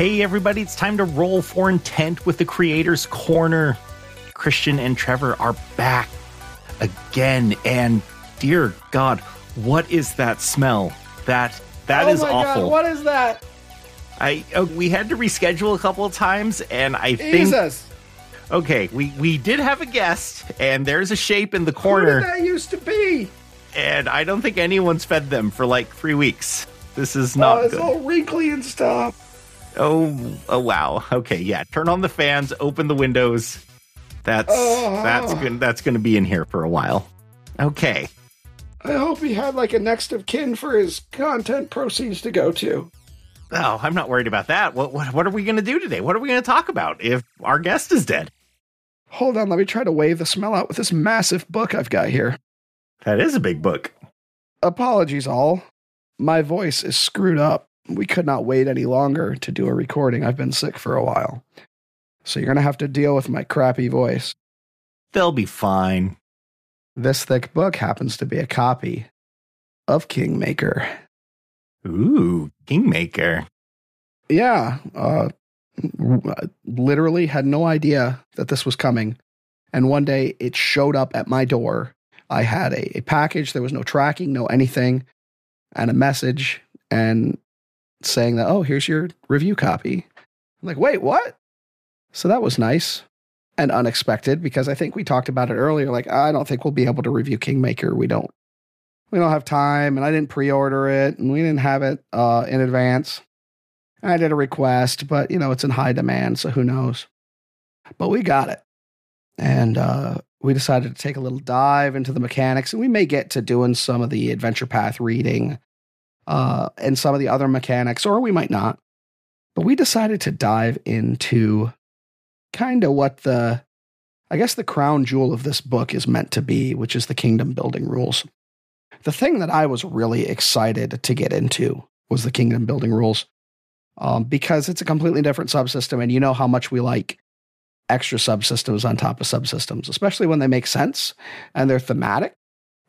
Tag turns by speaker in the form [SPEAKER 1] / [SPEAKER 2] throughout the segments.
[SPEAKER 1] Hey, everybody, it's time to roll for intent with the Creators Corner. Christian and Trevor are back again. And dear God, what is that smell? That that
[SPEAKER 2] oh
[SPEAKER 1] is
[SPEAKER 2] my
[SPEAKER 1] awful.
[SPEAKER 2] God, what is that?
[SPEAKER 1] I uh, we had to reschedule a couple of times, and I think
[SPEAKER 2] Jesus.
[SPEAKER 1] okay, we we did have a guest, and there's a shape in the corner,
[SPEAKER 2] did that used to be?
[SPEAKER 1] and I don't think anyone's fed them for like three weeks. This is
[SPEAKER 2] Oh,
[SPEAKER 1] not
[SPEAKER 2] it's
[SPEAKER 1] good.
[SPEAKER 2] all wrinkly and stuff.
[SPEAKER 1] Oh, oh wow. Okay, yeah. Turn on the fans, open the windows. That's
[SPEAKER 2] Oh.
[SPEAKER 1] that's good. That's going to be in here for a while. Okay.
[SPEAKER 2] I hope he had like a next of kin for his content proceeds to go to.
[SPEAKER 1] Oh, I'm not worried about that. What what, what are we going to do today? What are we going to talk about if our guest is dead?
[SPEAKER 2] Hold on, let me try to wave the smell out with this massive book I've got here.
[SPEAKER 1] That is a big book.
[SPEAKER 2] Apologies, all. My voice is screwed up. We could not wait any longer to do a recording. I've been sick for a while. So you're going to have to deal with my crappy voice.
[SPEAKER 1] They'll be fine.
[SPEAKER 2] This thick book happens to be a copy of Kingmaker.
[SPEAKER 1] Ooh, Kingmaker.
[SPEAKER 2] Yeah, uh, literally had no idea that this was coming. And one day it showed up at my door. I had a, a package, there was no tracking, no anything, and a message and saying that, oh, here's your review copy. I'm like, wait, what? So that was nice and unexpected because I think we talked about it earlier. Like, I don't think we'll be able to review Kingmaker. We don't. We don't have time, and I didn't pre-order it, and we didn't have it uh, in advance. I did a request, but you know, it's in high demand, so who knows. But we got it. And uh, we decided to take a little dive into the mechanics, and we may get to doing some of the adventure path reading uh, and some of the other mechanics, or we might not. But we decided to dive into kind of what the, I guess, the crown jewel of this book is meant to be, which is the kingdom building rules. The thing that I was really excited to get into was the kingdom building rules um, because it's a completely different subsystem, and you know how much we like extra subsystems on top of subsystems, especially when they make sense and they're thematic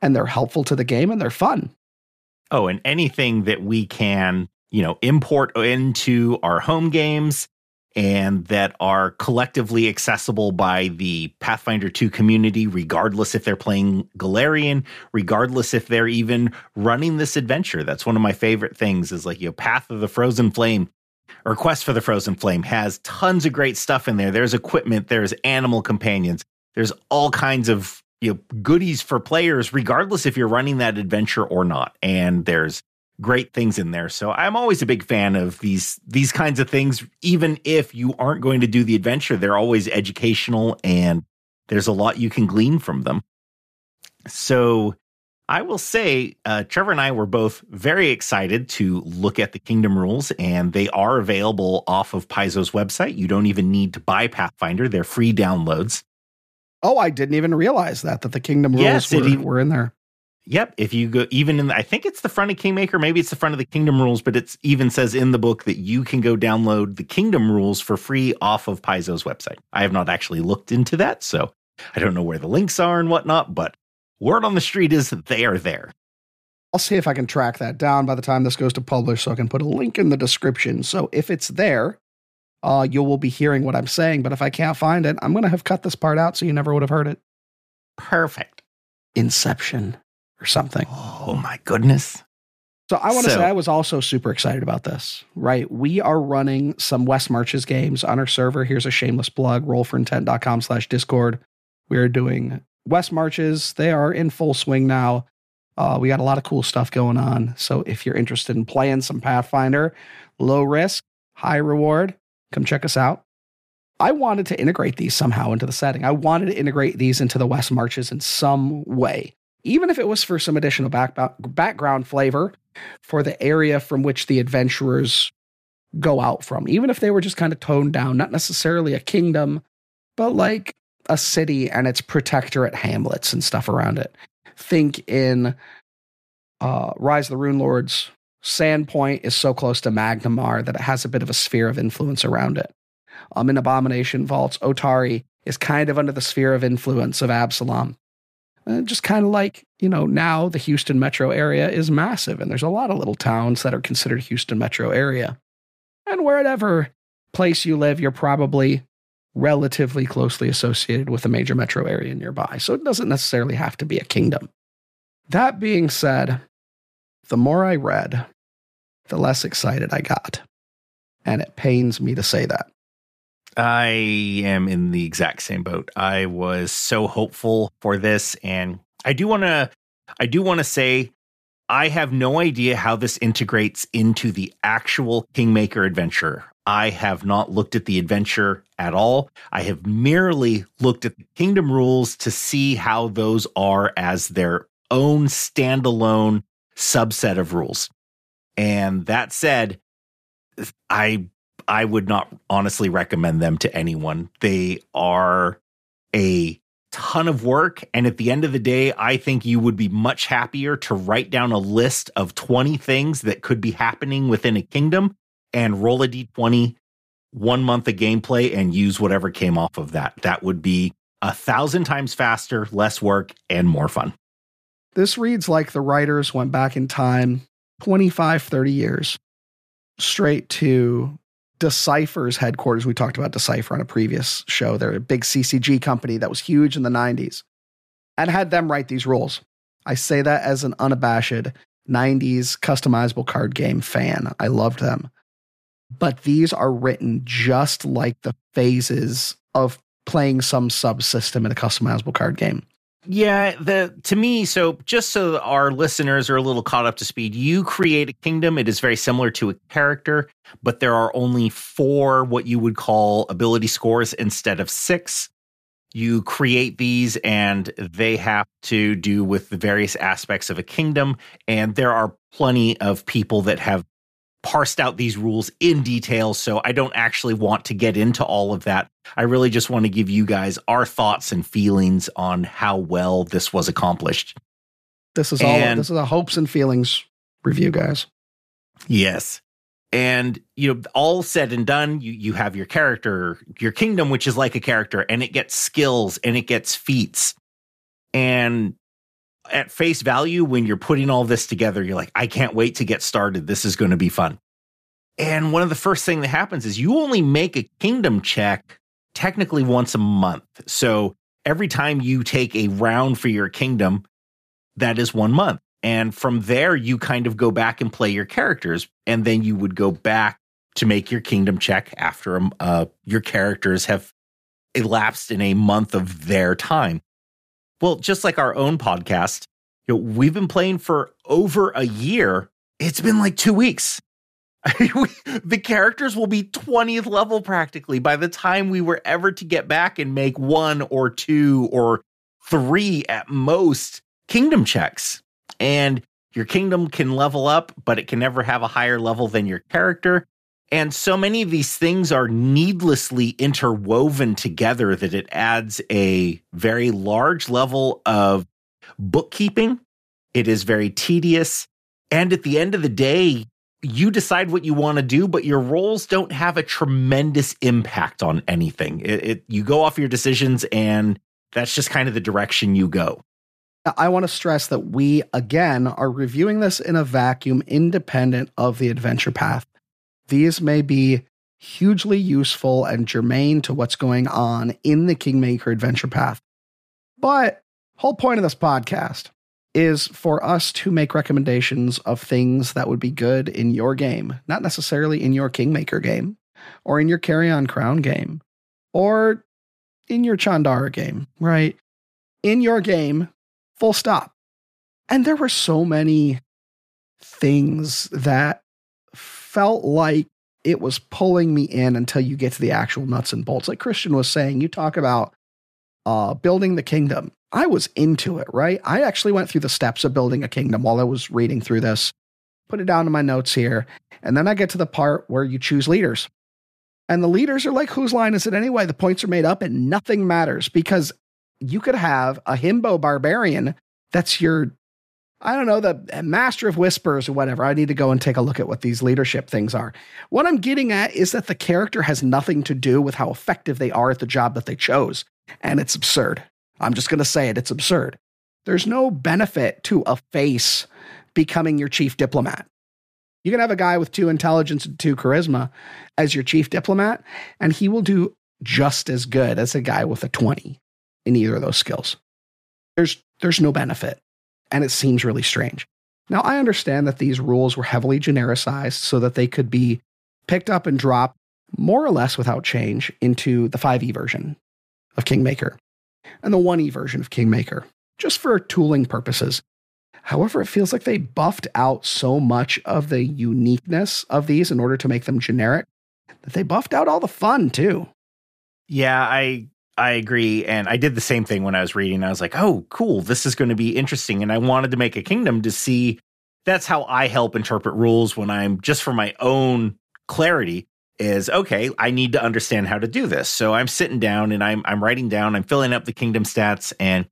[SPEAKER 2] and they're helpful to the game and they're fun.
[SPEAKER 1] Oh, and anything that we can, you know, import into our home games and that are collectively accessible by the Pathfinder 2 community, regardless if they're playing Golarion, regardless if they're even running this adventure. That's one of my favorite things is like, you know, Path of the Frozen Flame or Quest for the Frozen Flame has tons of great stuff in there. There's equipment, there's animal companions, there's all kinds of you know goodies for players, regardless if you're running that adventure or not. And there's great things in there. So I'm always a big fan of these these kinds of things. Even if you aren't going to do the adventure, they're always educational and there's a lot you can glean from them. So I will say, uh, Trevor and I were both very excited to look at the Kingdom rules, and they are available off of Paizo's website. You don't even need to buy Pathfinder; they're free downloads.
[SPEAKER 2] Oh, I didn't even realize that that the kingdom rules
[SPEAKER 1] Yes,
[SPEAKER 2] were,
[SPEAKER 1] even-
[SPEAKER 2] were in there.
[SPEAKER 1] Yep. If you go even in, the, I think it's the front of Kingmaker, maybe it's the front of the Kingdom rules, but it's even says in the book that you can go download the Kingdom rules for free off of Paizo's website. I have not actually looked into that, so I don't know where the links are and whatnot, but word on the street is they are there.
[SPEAKER 2] I'll see if I can track that down by the time this goes to publish so I can put a link in the description. So if it's there, uh, you will be hearing what I'm saying. But if I can't find it, I'm going to have cut this part out so you never would have heard it.
[SPEAKER 1] Perfect.
[SPEAKER 2] Inception or something.
[SPEAKER 1] Oh my goodness.
[SPEAKER 2] So I want to
[SPEAKER 1] So-
[SPEAKER 2] say I was also super excited about this, right? We are running some West Marches games on our server. Here's a shameless plug, rollforintent.com slash discord. We are doing West Marches. They are in full swing now. Uh, we got a lot of cool stuff going on. So if you're interested in playing some Pathfinder, low risk, high reward, come check us out. I wanted to integrate these somehow into the setting. I wanted to integrate these into the West Marches in some way, even if it was for some additional back, background flavor for the area from which the adventurers go out from, even if they were just kind of toned down, not necessarily a kingdom, but like a city and its protectorate hamlets and stuff around it. Think in uh, Rise of the Runelords, Sandpoint is so close to Magnimar that it has a bit of a sphere of influence around it. Um, in Abomination Vaults, Otari is kind of under the sphere of influence of Absalom. Uh, just kind of like, you know, now the Houston metro area is massive, and there's a lot of little towns that are considered Houston metro area. And wherever place you live, you're probably relatively closely associated with a major metro area nearby. So it doesn't necessarily have to be a kingdom. That being said, the more I read, the less excited I got. And it pains me to say that.
[SPEAKER 1] I am in the exact same boat. I was so hopeful for this and I do want to I do want to say I have no idea how this integrates into the actual Kingmaker adventure. I have not looked at the adventure at all. I have merely looked at the kingdom rules to see how those are as their own standalone subset of rules. And that said, I I would not honestly recommend them to anyone. They are a ton of work. And at the end of the day, I think you would be much happier to write down a list of 20 things that could be happening within a kingdom and roll a d20 one month of gameplay and use whatever came off of that. That would be a thousand times faster, less work, and more fun.
[SPEAKER 2] This reads like the writers went back in time 25, 30 years straight to Decipher's headquarters. We talked about Decipher on a previous show. They're a big CCG company that was huge in the 90s and had them write these rules. I say that as an unabashed 90s customizable card game fan. I loved them. But these are written just like the phases of playing some subsystem in a customizable card game.
[SPEAKER 1] Yeah, the to me, so just so our listeners are a little caught up to speed, you create a kingdom. It is very similar to a character, but there are only four what you would call ability scores instead of six. You create these and they have to do with the various aspects of a kingdom. And there are plenty of people that have parsed out these rules in detail. So I don't actually want to get into all of that. I really just want to give you guys our thoughts and feelings on how well this was accomplished.
[SPEAKER 2] This is and, all this is a hopes and feelings review, guys.
[SPEAKER 1] Yes. And you know, all said and done, you you have your character, your kingdom, which is like a character, and it gets skills and it gets feats. And at face value, when you're putting all this together, you're like, I can't wait to get started. This is going to be fun. And one of the first thing that happens is you only make a kingdom check technically once a month. So every time you take a round for your kingdom, that is one month. And from there, you kind of go back and play your characters. And then you would go back to make your kingdom check after um, uh, your characters have elapsed in a month of their time. Well, just like our own podcast, you know, we've been playing for over a year. It's been like two weeks. the characters will be 20th level practically by the time we were ever to get back and make one or two or three at most kingdom checks. And your kingdom can level up, but it can never have a higher level than your character. And so many of these things are needlessly interwoven together that it adds a very large level of bookkeeping. It is very tedious. And at the end of the day, you decide what you want to do, but your roles don't have a tremendous impact on anything. It, it, you go off your decisions, and that's just kind of the direction you go.
[SPEAKER 2] I want to stress that we, again, are reviewing this in a vacuum independent of the adventure path these may be hugely useful and germane to what's going on in the Kingmaker adventure path. But whole point of this podcast is for us to make recommendations of things that would be good in your game, not necessarily in your Kingmaker game or in your Carrion Crown game or in your Chandara game, right? In your game, full stop. And there were so many things that felt like it was pulling me in until you get to the actual nuts and bolts. Like Christian was saying, you talk about uh, building the kingdom. I was into it, right? I actually went through the steps of building a kingdom while I was reading through this, put it down in my notes here. And then I get to the part where you choose leaders. And the leaders are like, whose line is it anyway? The points are made up and nothing matters because you could have a himbo barbarian that's your I don't know, the master of whispers or whatever. I need to go and take a look at what these leadership things are. What I'm getting at is that the character has nothing to do with how effective they are at the job that they chose. And it's absurd. I'm just going to say it. It's absurd. There's no benefit to a face becoming your chief diplomat. You can have a guy with two intelligence and two charisma as your chief diplomat, and he will do just as good as a guy with a 20 in either of those skills. There's there's no benefit, and it seems really strange. Now, I understand that these rules were heavily genericized so that they could be picked up and dropped more or less without change into the 5e version of Kingmaker and the 1e version of Kingmaker, just for tooling purposes. However, it feels like they buffed out so much of the uniqueness of these in order to make them generic that they buffed out all the fun too.
[SPEAKER 1] Yeah, I I agree. And I did the same thing when I was reading. I was like, oh, cool, this is going to be interesting. And I wanted to make a kingdom to see that's how I help interpret rules when I'm just for my own clarity is okay, I need to understand how to do this. So I'm sitting down and I'm I'm writing down, I'm filling up the kingdom stats and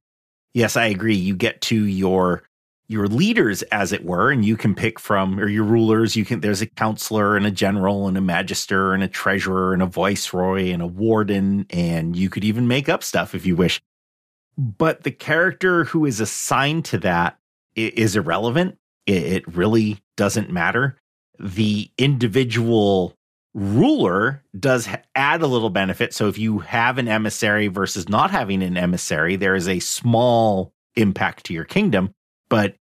[SPEAKER 1] yes, I agree. You get to your your leaders as it were and you can pick from or your rulers you can there's a counselor and a general and a magister and a treasurer and a viceroy and a warden and you could even make up stuff if you wish but the character who is assigned to that is irrelevant it really doesn't matter the individual ruler does add a little benefit. So if you have an emissary versus not having an emissary, there is a small impact to your kingdom. But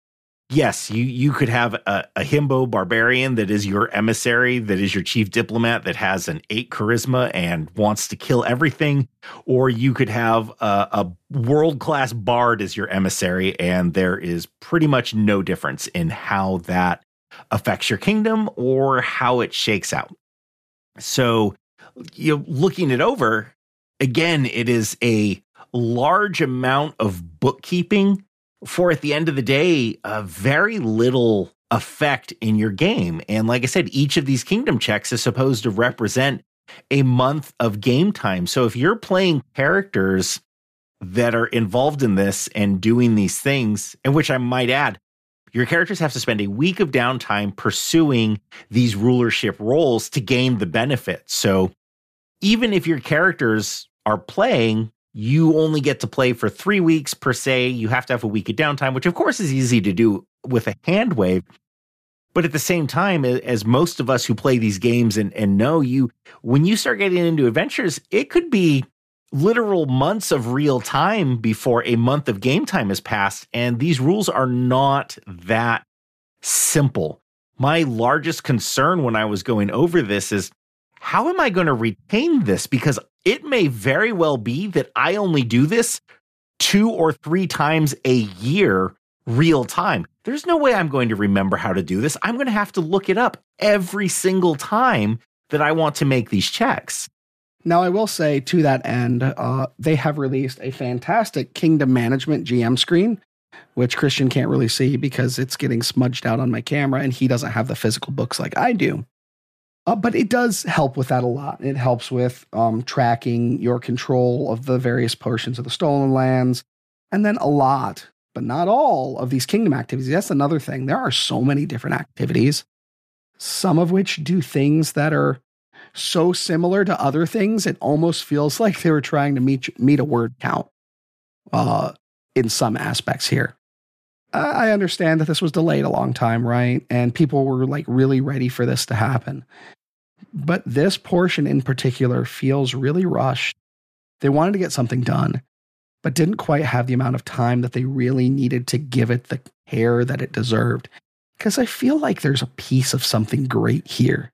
[SPEAKER 1] yes, you you could have a, a himbo barbarian that is your emissary, that is your chief diplomat, that has an eight charisma and wants to kill everything, or you could have a, a world class bard as your emissary, and there is pretty much no difference in how that affects your kingdom or how it shakes out. So, you know, looking it over, again, it is a large amount of bookkeeping for at the end of the day, a very little effect in your game. And like I said, each of these kingdom checks is supposed to represent a month of game time. So if you're playing characters that are involved in this and doing these things, and which I might add, your characters have to spend a week of downtime pursuing these rulership roles to gain the benefits. So even if your characters are playing, you only get to play for three weeks per se. You have to have a week of downtime, which of course is easy to do with a hand wave. But at the same time, as most of us who play these games and, and know you, when you start getting into adventures, it could be literal months of real time before a month of game time has passed. And these rules are not that simple. My largest concern when I was going over this is how am I going to retain this? Because it may very well be that I only do this two or three times a year real time. There's no way I'm going to remember how to do this. I'm going to have to look it up every single time that I want to make these checks.
[SPEAKER 2] Now, I will say to that end, uh, they have released a fantastic Kingdom Management GM screen, which Christian can't really see because it's getting smudged out on my camera and he doesn't have the physical books like I do. Uh, but it does help with that a lot. It helps with um, tracking your control of the various portions of the stolen lands. And then a lot, but not all, of these kingdom activities. That's another thing. There are so many different activities, some of which do things that are so similar to other things, it almost feels like they were trying to meet meet a word count uh, in some aspects here. I understand that this was delayed a long time, right? And people were like really ready for this to happen. But this portion in particular feels really rushed. They wanted to get something done, but didn't quite have the amount of time that they really needed to give it the care that it deserved. Because I feel like there's a piece of something great here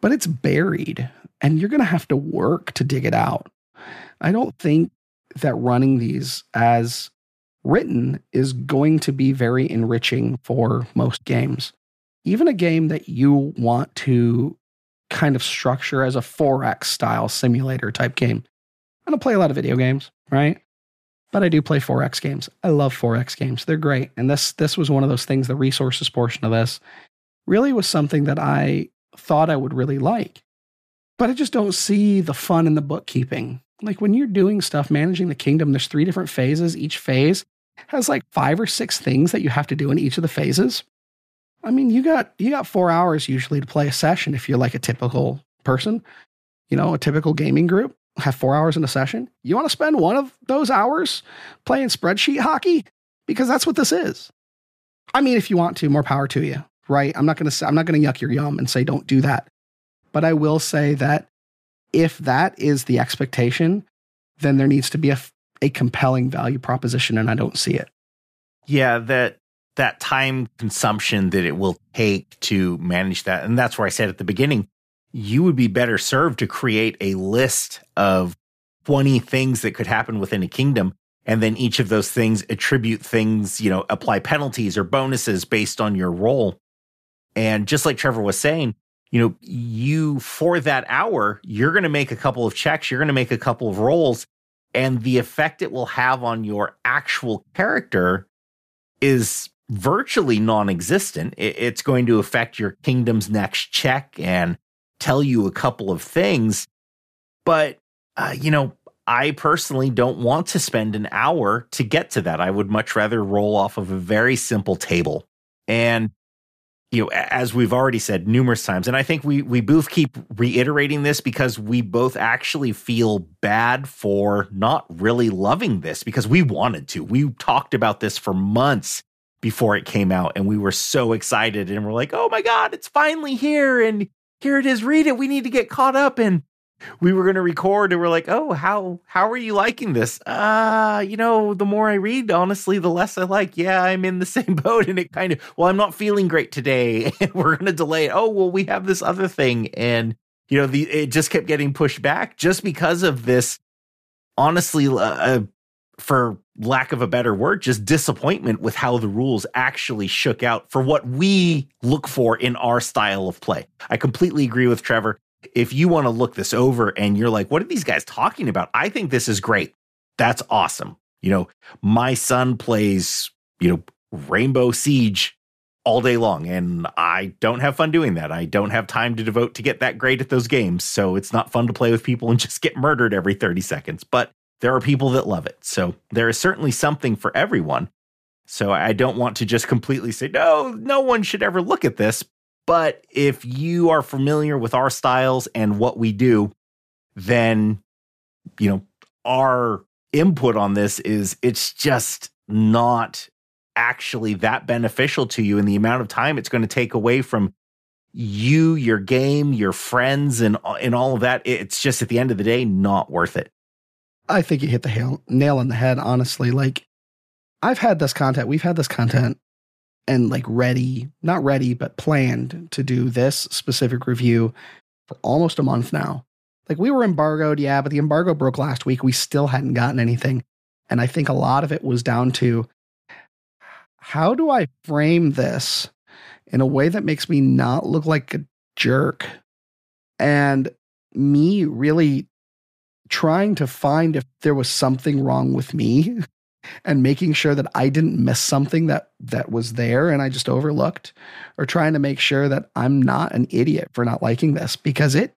[SPEAKER 2] but it's buried and you're going to have to work to dig it out. I don't think that running these as written is going to be very enriching for most games. Even a game that you want to kind of structure as a 4X style simulator type game. I don't play a lot of video games, right? But I do play 4X games. I love 4X games. They're great. And this this was one of those things, the resources portion of this really was something that I thought I would really like. But I just don't see the fun in the bookkeeping. Like when you're doing stuff managing the kingdom, there's three different phases. Each phase has like five or six things that you have to do in each of the phases. I mean, you got you got 4 hours usually to play a session if you're like a typical person. You know, a typical gaming group have 4 hours in a session. You want to spend one of those hours playing spreadsheet hockey because that's what this is. I mean, if you want to, more power to you right? I'm not say I'm not to yuck your yum and say don't do that. But I will say that if that is the expectation, then there needs to be a, a compelling value proposition, and I don't see it.
[SPEAKER 1] Yeah, that that time consumption that it will take to manage that, and that's where I said at the beginning, you would be better served to create a list of 20 things that could happen within a kingdom and then each of those things attribute things, you know, apply penalties or bonuses based on your role. And just like Trevor was saying, you know, you for that hour, you're going to make a couple of checks, you're going to make a couple of rolls, and the effect it will have on your actual character is virtually non existent. It's going to affect your kingdom's next check and tell you a couple of things. But, uh, you know, I personally don't want to spend an hour to get to that. I would much rather roll off of a very simple table. And you know, as we've already said numerous times, and I think we we both keep reiterating this because we both actually feel bad for not really loving this because we wanted to. We talked about this for months before it came out, and we were so excited, and we're like, "Oh my god, it's finally here!" And here it is. Read it. We need to get caught up. And we were going to record and we're like, "Oh, how how are you liking this?" Uh, you know, the more I read, honestly, the less I like. Yeah, I'm in the same boat and it kind of, well, I'm not feeling great today and we're going to delay it. Oh, well, we have this other thing and you know, the it just kept getting pushed back just because of this honestly uh, uh, for lack of a better word, just disappointment with how the rules actually shook out for what we look for in our style of play. I completely agree with Trevor if you want to look this over and you're like, what are these guys talking about? I think this is great. That's awesome. You know, my son plays, you know, Rainbow Siege all day long, and I don't have fun doing that. I don't have time to devote to get that great at those games. So it's not fun to play with people and just get murdered every 30 seconds. But there are people that love it. So there is certainly something for everyone. So I don't want to just completely say, no, no one should ever look at this. But if you are familiar with our styles and what we do, then, you know, our input on this is it's just not actually that beneficial to you and the amount of time it's going to take away from you, your game, your friends, and and all of that. It's just at the end of the day not worth it.
[SPEAKER 2] I think you hit the nail on the head. Honestly, like I've had this content, we've had this content and like ready, not ready, but planned to do this specific review for almost a month now. Like we were embargoed, yeah, but the embargo broke last week. We still hadn't gotten anything. And I think a lot of it was down to how do I frame this in a way that makes me not look like a jerk? And me really trying to find if there was something wrong with me and making sure that I didn't miss something that that was there and I just overlooked or trying to make sure that I'm not an idiot for not liking this because it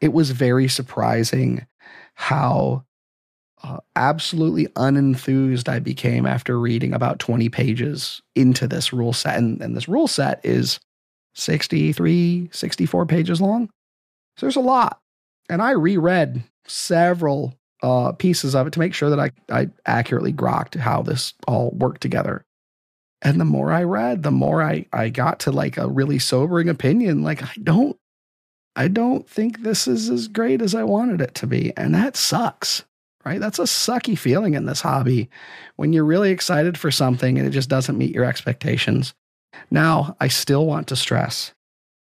[SPEAKER 2] it was very surprising how uh, absolutely unenthused I became after reading about 20 pages into this rule set. And, and this rule set is 63 64 pages long. So there's a lot. And I reread several uh, pieces of it to make sure that I, I accurately grokked how this all worked together. And the more I read, the more I, I got to like a really sobering opinion. Like, I don't, I don't think this is as great as I wanted it to be. And that sucks, right? That's a sucky feeling in this hobby when you're really excited for something and it just doesn't meet your expectations. Now, I still want to stress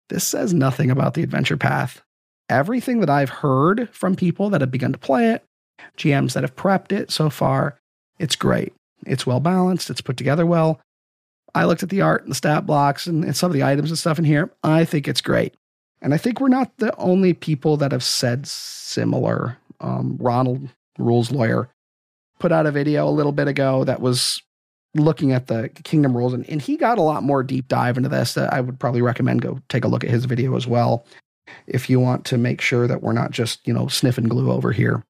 [SPEAKER 2] this says nothing about the adventure path. Everything that I've heard from people that have begun to play it, GMs that have prepped it so far. It's great. It's well balanced. It's put together well. I looked at the art and the stat blocks and, and some of the items and stuff in here. I think it's great. And I think we're not the only people that have said similar. Um, Ronald, rules lawyer, put out a video a little bit ago that was looking at the kingdom rules, and, and he got a lot more deep dive into this. I would probably recommend go take a look at his video as well if you want to make sure that we're not just you know sniffing glue over here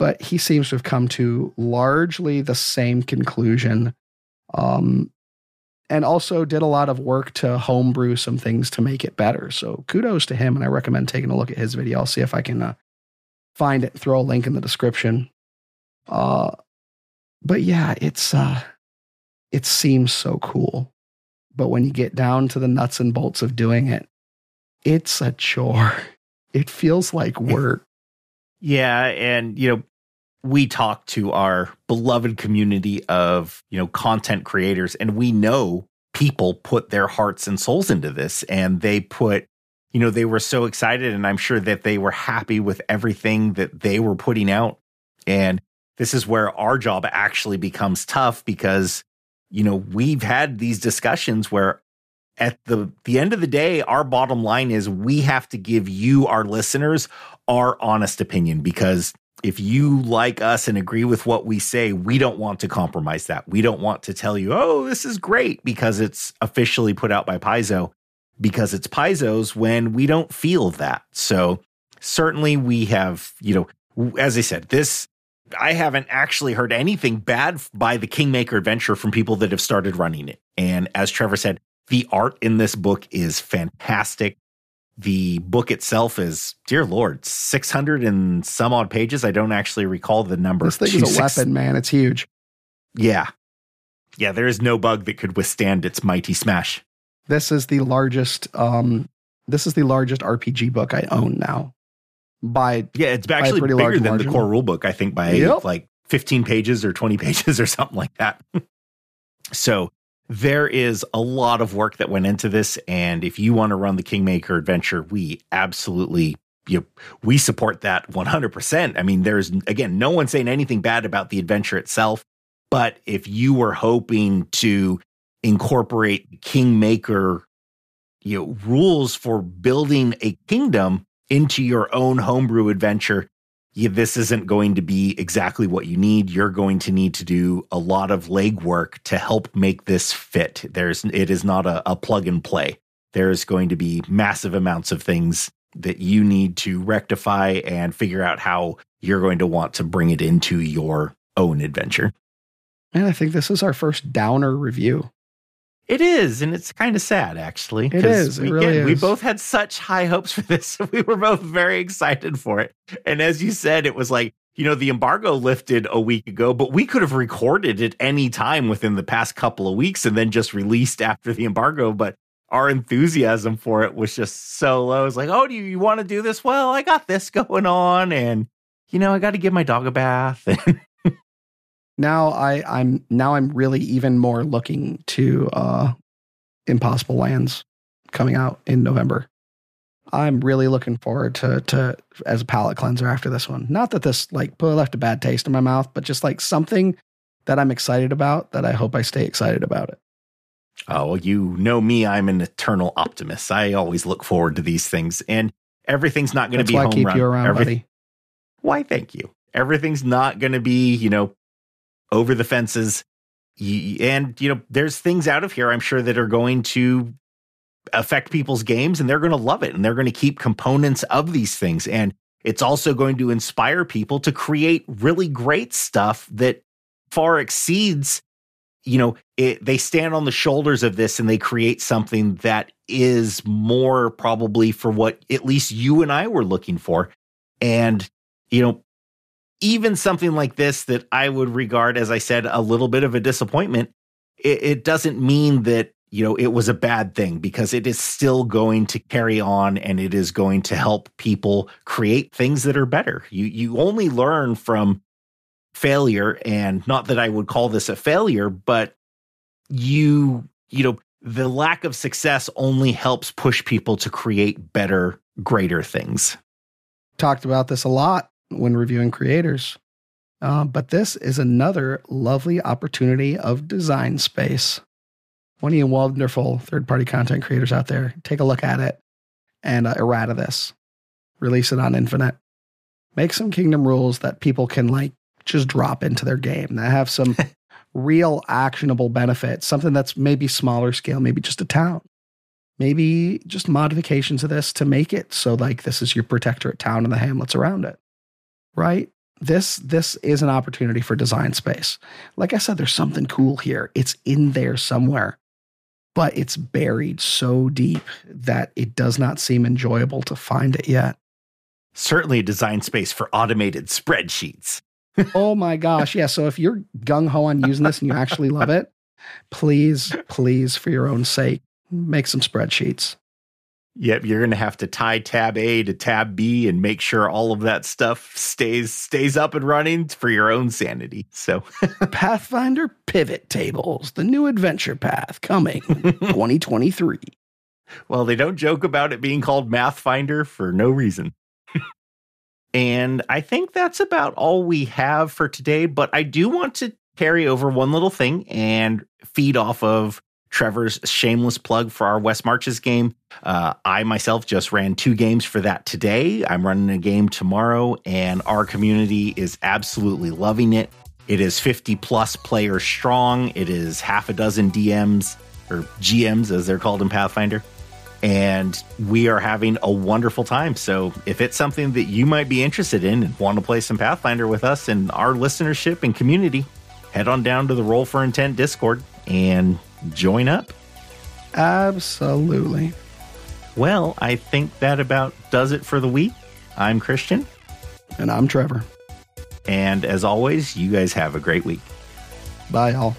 [SPEAKER 2] but he seems to have come to largely the same conclusion. Um, and also did a lot of work to homebrew some things to make it better. So kudos to him. And I recommend taking a look at his video. I'll see if I can uh, find it, throw a link in the description. Uh, but yeah, it's, uh, it seems so cool. but when you get down to the nuts and bolts of doing it, it's a chore. It feels like work.
[SPEAKER 1] Yeah, and you know, we talk to our beloved community of, you know, content creators and we know people put their hearts and souls into this and they put you know, they were so excited and I'm sure that they were happy with everything that they were putting out. And this is where our job actually becomes tough because you know, we've had these discussions where at the the end of the day our bottom line is we have to give you our listeners our honest opinion because if you like us and agree with what we say, we don't want to compromise that. We don't want to tell you, oh, this is great because it's officially put out by Paizo, because it's Paizo's when we don't feel that. So certainly we have, you know, as I said, this I haven't actually heard anything bad by the Kingmaker adventure from people that have started running it. And as Trevor said, the art in this book is fantastic. The book itself is, dear Lord, 600 and some odd pages. I don't actually recall the number.
[SPEAKER 2] This thing is a weapon, man. It's huge.
[SPEAKER 1] Yeah. Yeah, there is no bug that could withstand its mighty smash.
[SPEAKER 2] This is the largest um this is the largest RPG book I own now by
[SPEAKER 1] yeah, it's actually bigger than margin. the core rulebook. I think by yep. like 15 pages or 20 pages or something like that. so there is a lot of work that went into this, and if you want to run the Kingmaker adventure, we absolutely you we support that 100%. I mean, there's again no one saying anything bad about the adventure itself, but if you were hoping to incorporate Kingmaker you know rules for building a kingdom into your own homebrew adventure, yeah, this isn't going to be exactly what you need. You're going to need to do a lot of legwork to help make this fit. There's it is not a, a plug and play. There's going to be massive amounts of things that you need to rectify and figure out how you're going to want to bring it into your own adventure.
[SPEAKER 2] And I think this is our first downer review.
[SPEAKER 1] It is, and it's kind of sad, actually.
[SPEAKER 2] It is. It
[SPEAKER 1] we,
[SPEAKER 2] really is.
[SPEAKER 1] We both had such high hopes for this. We were both very excited for it. And as you said, it was like, you know, the embargo lifted a week ago, but we could have recorded it any time within the past couple of weeks and then just released after the embargo. But our enthusiasm for it was just so low. It's like, oh, do you, you want to do this? Well, I got this going on. And, you know, I got to give my dog a bath.
[SPEAKER 2] now I, I'm now I'm really even more looking to uh, Impossible Lands coming out in November. I'm really looking forward to to as a palate cleanser after this one. Not that this like left a bad taste in my mouth, but just like something that I'm excited about that I hope I stay excited about it.
[SPEAKER 1] Oh, well, you know me, I'm an eternal optimist. I always look forward to these things and everything's not going to be
[SPEAKER 2] why
[SPEAKER 1] home
[SPEAKER 2] I keep
[SPEAKER 1] run.
[SPEAKER 2] you around, Every- buddy.
[SPEAKER 1] Why thank you. Everything's not going to be, you know, over the fences. And, you know, there's things out of here, I'm sure, that are going to affect people's games and they're going to love it and they're going to keep components of these things. And it's also going to inspire people to create really great stuff that far exceeds, you know, it, they stand on the shoulders of this and they create something that is more probably for what at least you and I were looking for. And, you know, even something like this that I would regard, as I said, a little bit of a disappointment, it, it, doesn't mean that, you know, it was a bad thing because it is still going to carry on and it is going to help people create things that are better. You you only learn from failure and not that I would call this a failure, but you, you know, the lack of success only helps push people to create better, greater things.
[SPEAKER 2] Talked about this a lot when reviewing creators. Uh, but this is another lovely opportunity of design space. One of you wonderful third party content creators out there, take a look at it and uh, errata this. Release it on Infinite. Make some kingdom rules that people can like just drop into their game that have some real actionable benefits, something that's maybe smaller scale, maybe just a town. Maybe just modifications of this to make it so like this is your protectorate town and the hamlets around it right? This this is an opportunity for design space. Like I said, there's something cool here. It's in there somewhere, but it's buried so deep that it does not seem enjoyable to find it yet.
[SPEAKER 1] Certainly a design space for automated spreadsheets.
[SPEAKER 2] oh my gosh. Yeah. So if you're gung ho on using this and you actually love it, Please, please, for your own sake, make some spreadsheets.
[SPEAKER 1] Yep, you're going to have to tie tab A to tab B and make sure all of that stuff stays stays up and running for your own sanity. So,
[SPEAKER 2] Pathfinder pivot tables, the new adventure path coming 2023.
[SPEAKER 1] Well, they don't joke about it being called Mathfinder for no reason. and I think that's about all we have for today, but I do want to carry over one little thing and feed off of Trevor's shameless plug for our West Marches game. Uh, I myself just ran two games for that today. I'm running a game tomorrow, and our community is absolutely loving it. It is 50 plus players strong. It is half a dozen DMs or GMs, as they're called in Pathfinder. And we are having a wonderful time. So, if it's something that you might be interested in and want to play some Pathfinder with us and our listenership and community, head on down to the Roll for Intent Discord and join up.
[SPEAKER 2] Absolutely.
[SPEAKER 1] Well, I think that about does it for the week. I'm Christian.
[SPEAKER 2] And I'm Trevor.
[SPEAKER 1] And as always, you guys have a great week.
[SPEAKER 2] Bye, all.